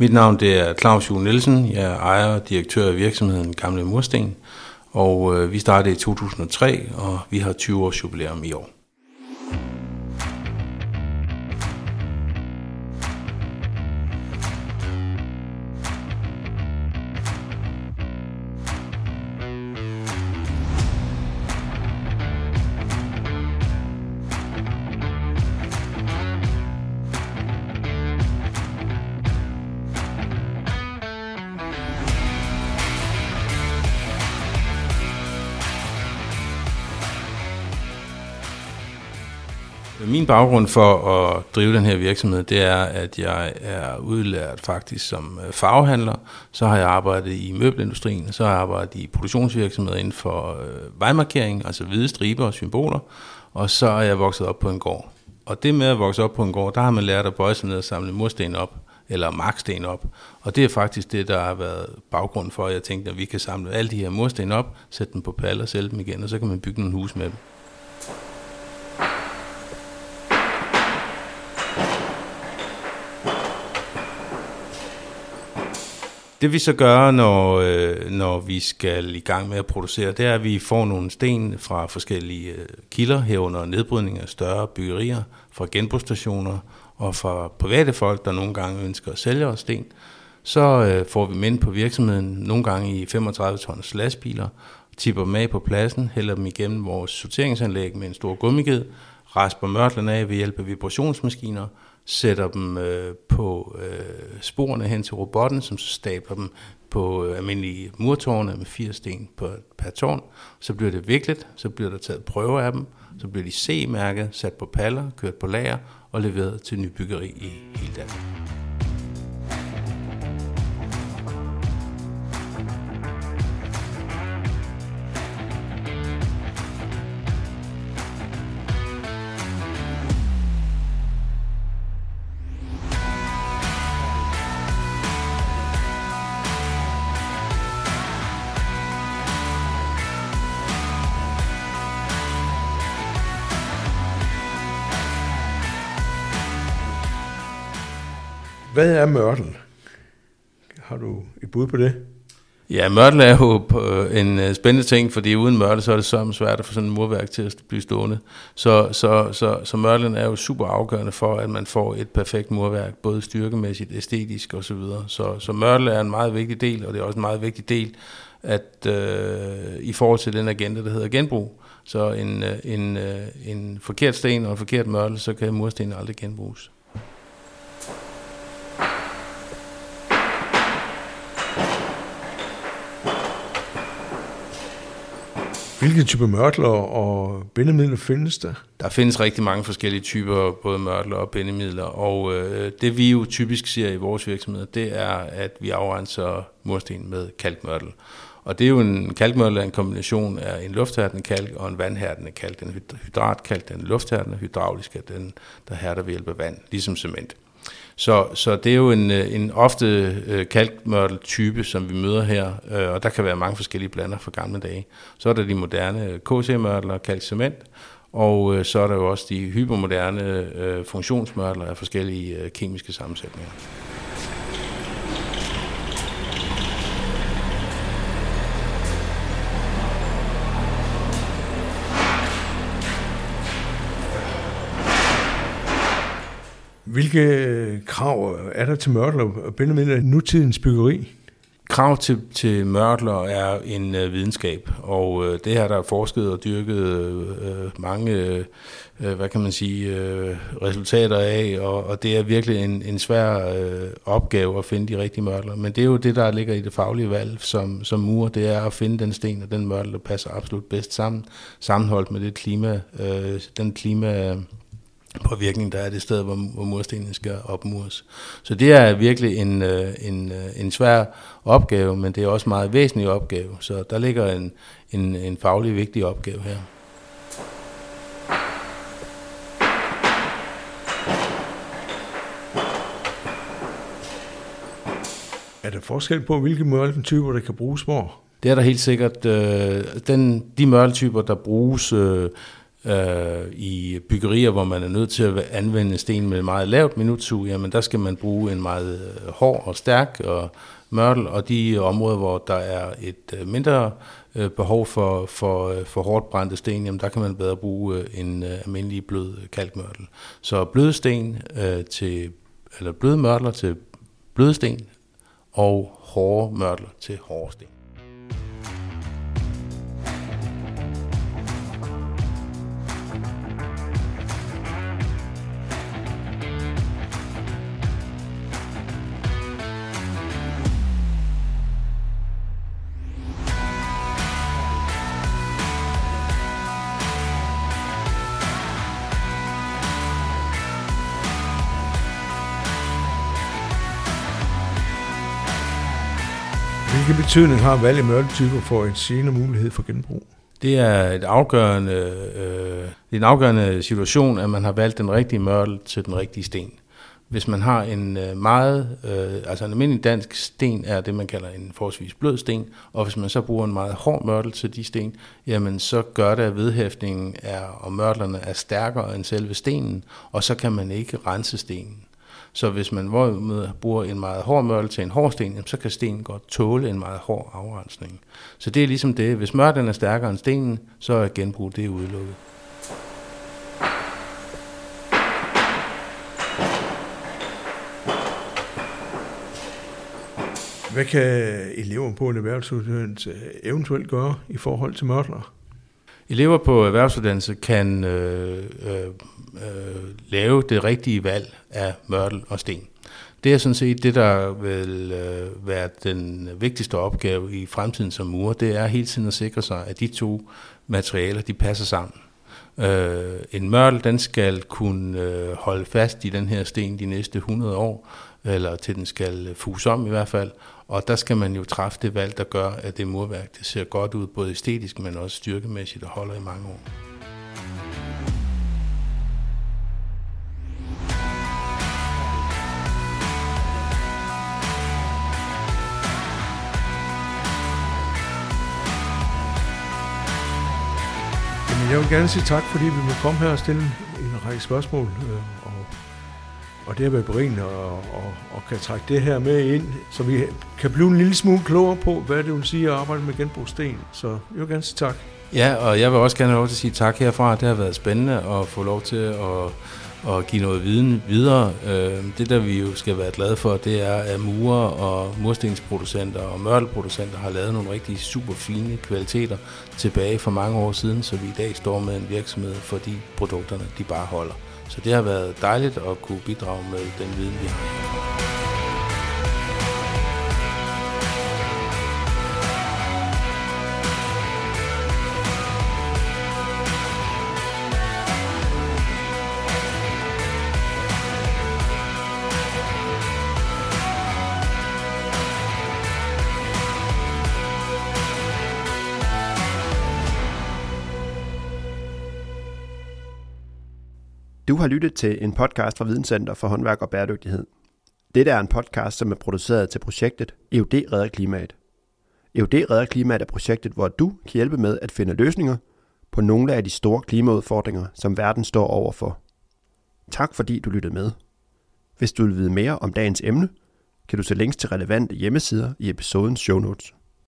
Mit navn det er Claus Juhl Nielsen. Jeg er ejer og direktør af virksomheden Gamle Mursten. Og øh, vi startede i 2003, og vi har 20 års jubilæum i år. Min baggrund for at drive den her virksomhed, det er, at jeg er udlært faktisk som øh, farvehandler. Så har jeg arbejdet i møbelindustrien, så har jeg arbejdet i produktionsvirksomheder inden for øh, vejmarkering, altså hvide striber og symboler. Og så er jeg vokset op på en gård. Og det med at vokse op på en gård, der har man lært at bøje sig ned og samle mursten op, eller marksten op. Og det er faktisk det, der har været baggrund for, at jeg tænkte, at vi kan samle alle de her mursten op, sætte dem på paller og sælge dem igen, og så kan man bygge nogle hus med dem. Det vi så gør, når, øh, når vi skal i gang med at producere, det er, at vi får nogle sten fra forskellige øh, kilder, herunder nedbrydning af større byggerier, fra genbrugsstationer og fra private folk, der nogle gange ønsker at sælge os sten. Så øh, får vi mænd på virksomheden, nogle gange i 35 tons lastbiler, tipper dem af på pladsen, hælder dem igennem vores sorteringsanlæg med en stor gummiged, rasper mørtlerne af ved hjælp af vibrationsmaskiner, sætter dem øh, på øh, sporene hen til robotten, som så stabler dem på øh, almindelige murtårne med fire sten på, per tårn. Så bliver det viklet, så bliver der taget prøver af dem, så bliver de C-mærket, sat på paller, kørt på lager og leveret til nybyggeri i hele Danmark. Hvad er mørtel? Har du et bud på det? Ja, mørtel er jo øh, en øh, spændende ting, fordi uden mørtel, så er det så svært at få sådan en murværk til at blive stående. Så, så, så, så mørtlen er jo super afgørende for, at man får et perfekt murværk, både styrkemæssigt, æstetisk osv. Så, videre. så, så mørtel er en meget vigtig del, og det er også en meget vigtig del, at øh, i forhold til den agenda, der hedder genbrug, så en, øh, en, en forkert sten og en forkert mørtel, så kan murstenen aldrig genbruges. Hvilke typer mørtler og bindemidler findes der? Der findes rigtig mange forskellige typer, både mørtler og bindemidler, og øh, det vi jo typisk ser i vores virksomhed, det er, at vi afrenser mursten med kalkmørtel. Og det er jo en kalkmørtel en kombination af en lufthærdende kalk og en vandhærdende kalk. Den hydratkalk, den lufthærdende, hydraulisk er den, der hærder ved hjælp af vand, ligesom cement. Så, så det er jo en, øh, en ofte øh, kalkmørtel-type, som vi møder her, øh, og der kan være mange forskellige blander fra gamle dage. Så er der de moderne KC-mørtler, kalkcement, og så er der jo også de hypermoderne funktionsmørtler af forskellige kemiske sammensætninger. Hvilke øh, krav er der til mørtler og bindemidler i nutidens byggeri? Krav til, til mørtler er en øh, videnskab, og øh, det har der forsket og dyrket øh, øh mange øh, øh, hvad kan man sige, øh, resultater af, og, og det er virkelig en, en svær øh, opgave at finde de rigtige mørtler. Men det er jo det, der ligger i det faglige valg som, som mur, det er at finde den sten og den mørtel, der passer absolut bedst sammen, sammenholdt med det klima, øh, den klima påvirkning, der er det sted, hvor, hvor murstenen skal opmures. Så det er virkelig en, øh, en, øh, en svær opgave, men det er også en meget væsentlig opgave. Så der ligger en, en, en faglig vigtig opgave her. Er der forskel på, hvilke mørteltyper, der kan bruges hvor? Det er der helt sikkert. Øh, den, de mørteltyper, der bruges Øh, Øh, I byggerier, hvor man er nødt til at anvende sten med meget lavt minutsug, jamen der skal man bruge en meget øh, hård og stærk og mørtel, og de områder, hvor der er et mindre øh, behov for, for, for hårdt brændte sten, jamen der kan man bedre bruge en almindelig blød kalkmørtel. Så bløde sten øh, til, eller bløde mørtler til bløde sten, og hårde mørtler til hårde sten. Hvilken betydning har valg af mørteltyper for en senere mulighed for genbrug? Det er, et afgørende, øh, det er en afgørende situation, at man har valgt den rigtige mørtel til den rigtige sten. Hvis man har en øh, meget, øh, altså en almindelig dansk sten er det, man kalder en forholdsvis blød sten, og hvis man så bruger en meget hård mørtel til de sten, jamen så gør det, at vedhæftningen er, og mørtlerne er stærkere end selve stenen, og så kan man ikke rense stenen. Så hvis man bruger en meget hård mørtel til en hård sten, så kan stenen godt tåle en meget hård afrensning. Så det er ligesom det. Hvis mørtelen er stærkere end stenen, så er genbrug det udelukket. Hvad kan elever på en erhvervsuddannelse eventuelt gøre i forhold til mørtler? Elever på erhvervsuddannelse kan øh, øh, øh, lave det rigtige valg af mørtel og sten. Det er sådan set det, der vil øh, være den vigtigste opgave i fremtiden som murer. Det er hele tiden at sikre sig, at de to materialer de passer sammen. Øh, en mørtel den skal kunne øh, holde fast i den her sten de næste 100 år, eller til den skal fuse om i hvert fald. Og der skal man jo træffe det valg, der gør, at det murværk det ser godt ud, både æstetisk, men også styrkemæssigt og holder i mange år. jeg vil gerne sige tak, fordi vi må komme her og stille en række spørgsmål. Øh, og, og det har været berigende og, og, og kan trække det her med ind, så vi kan blive en lille smule klogere på, hvad det vil sige at arbejde med genbrugssten. Så jeg vil gerne sige tak. Ja, og jeg vil også gerne have lov til at sige tak herfra. Det har været spændende at få lov til at og give noget viden videre. Øh, det, der vi jo skal være glade for, det er, at murer og murstensproducenter og mørtelproducenter har lavet nogle rigtig super fine kvaliteter tilbage for mange år siden, så vi i dag står med en virksomhed, fordi produkterne de bare holder. Så det har været dejligt at kunne bidrage med den viden, vi har. Du har lyttet til en podcast fra Videnscenter for håndværk og bæredygtighed. Dette er en podcast, som er produceret til projektet EUD Redder Klimaet. EUD Redder Klimaet er projektet, hvor du kan hjælpe med at finde løsninger på nogle af de store klimaudfordringer, som verden står overfor. Tak fordi du lyttede med. Hvis du vil vide mere om dagens emne, kan du se links til relevante hjemmesider i episodens show notes.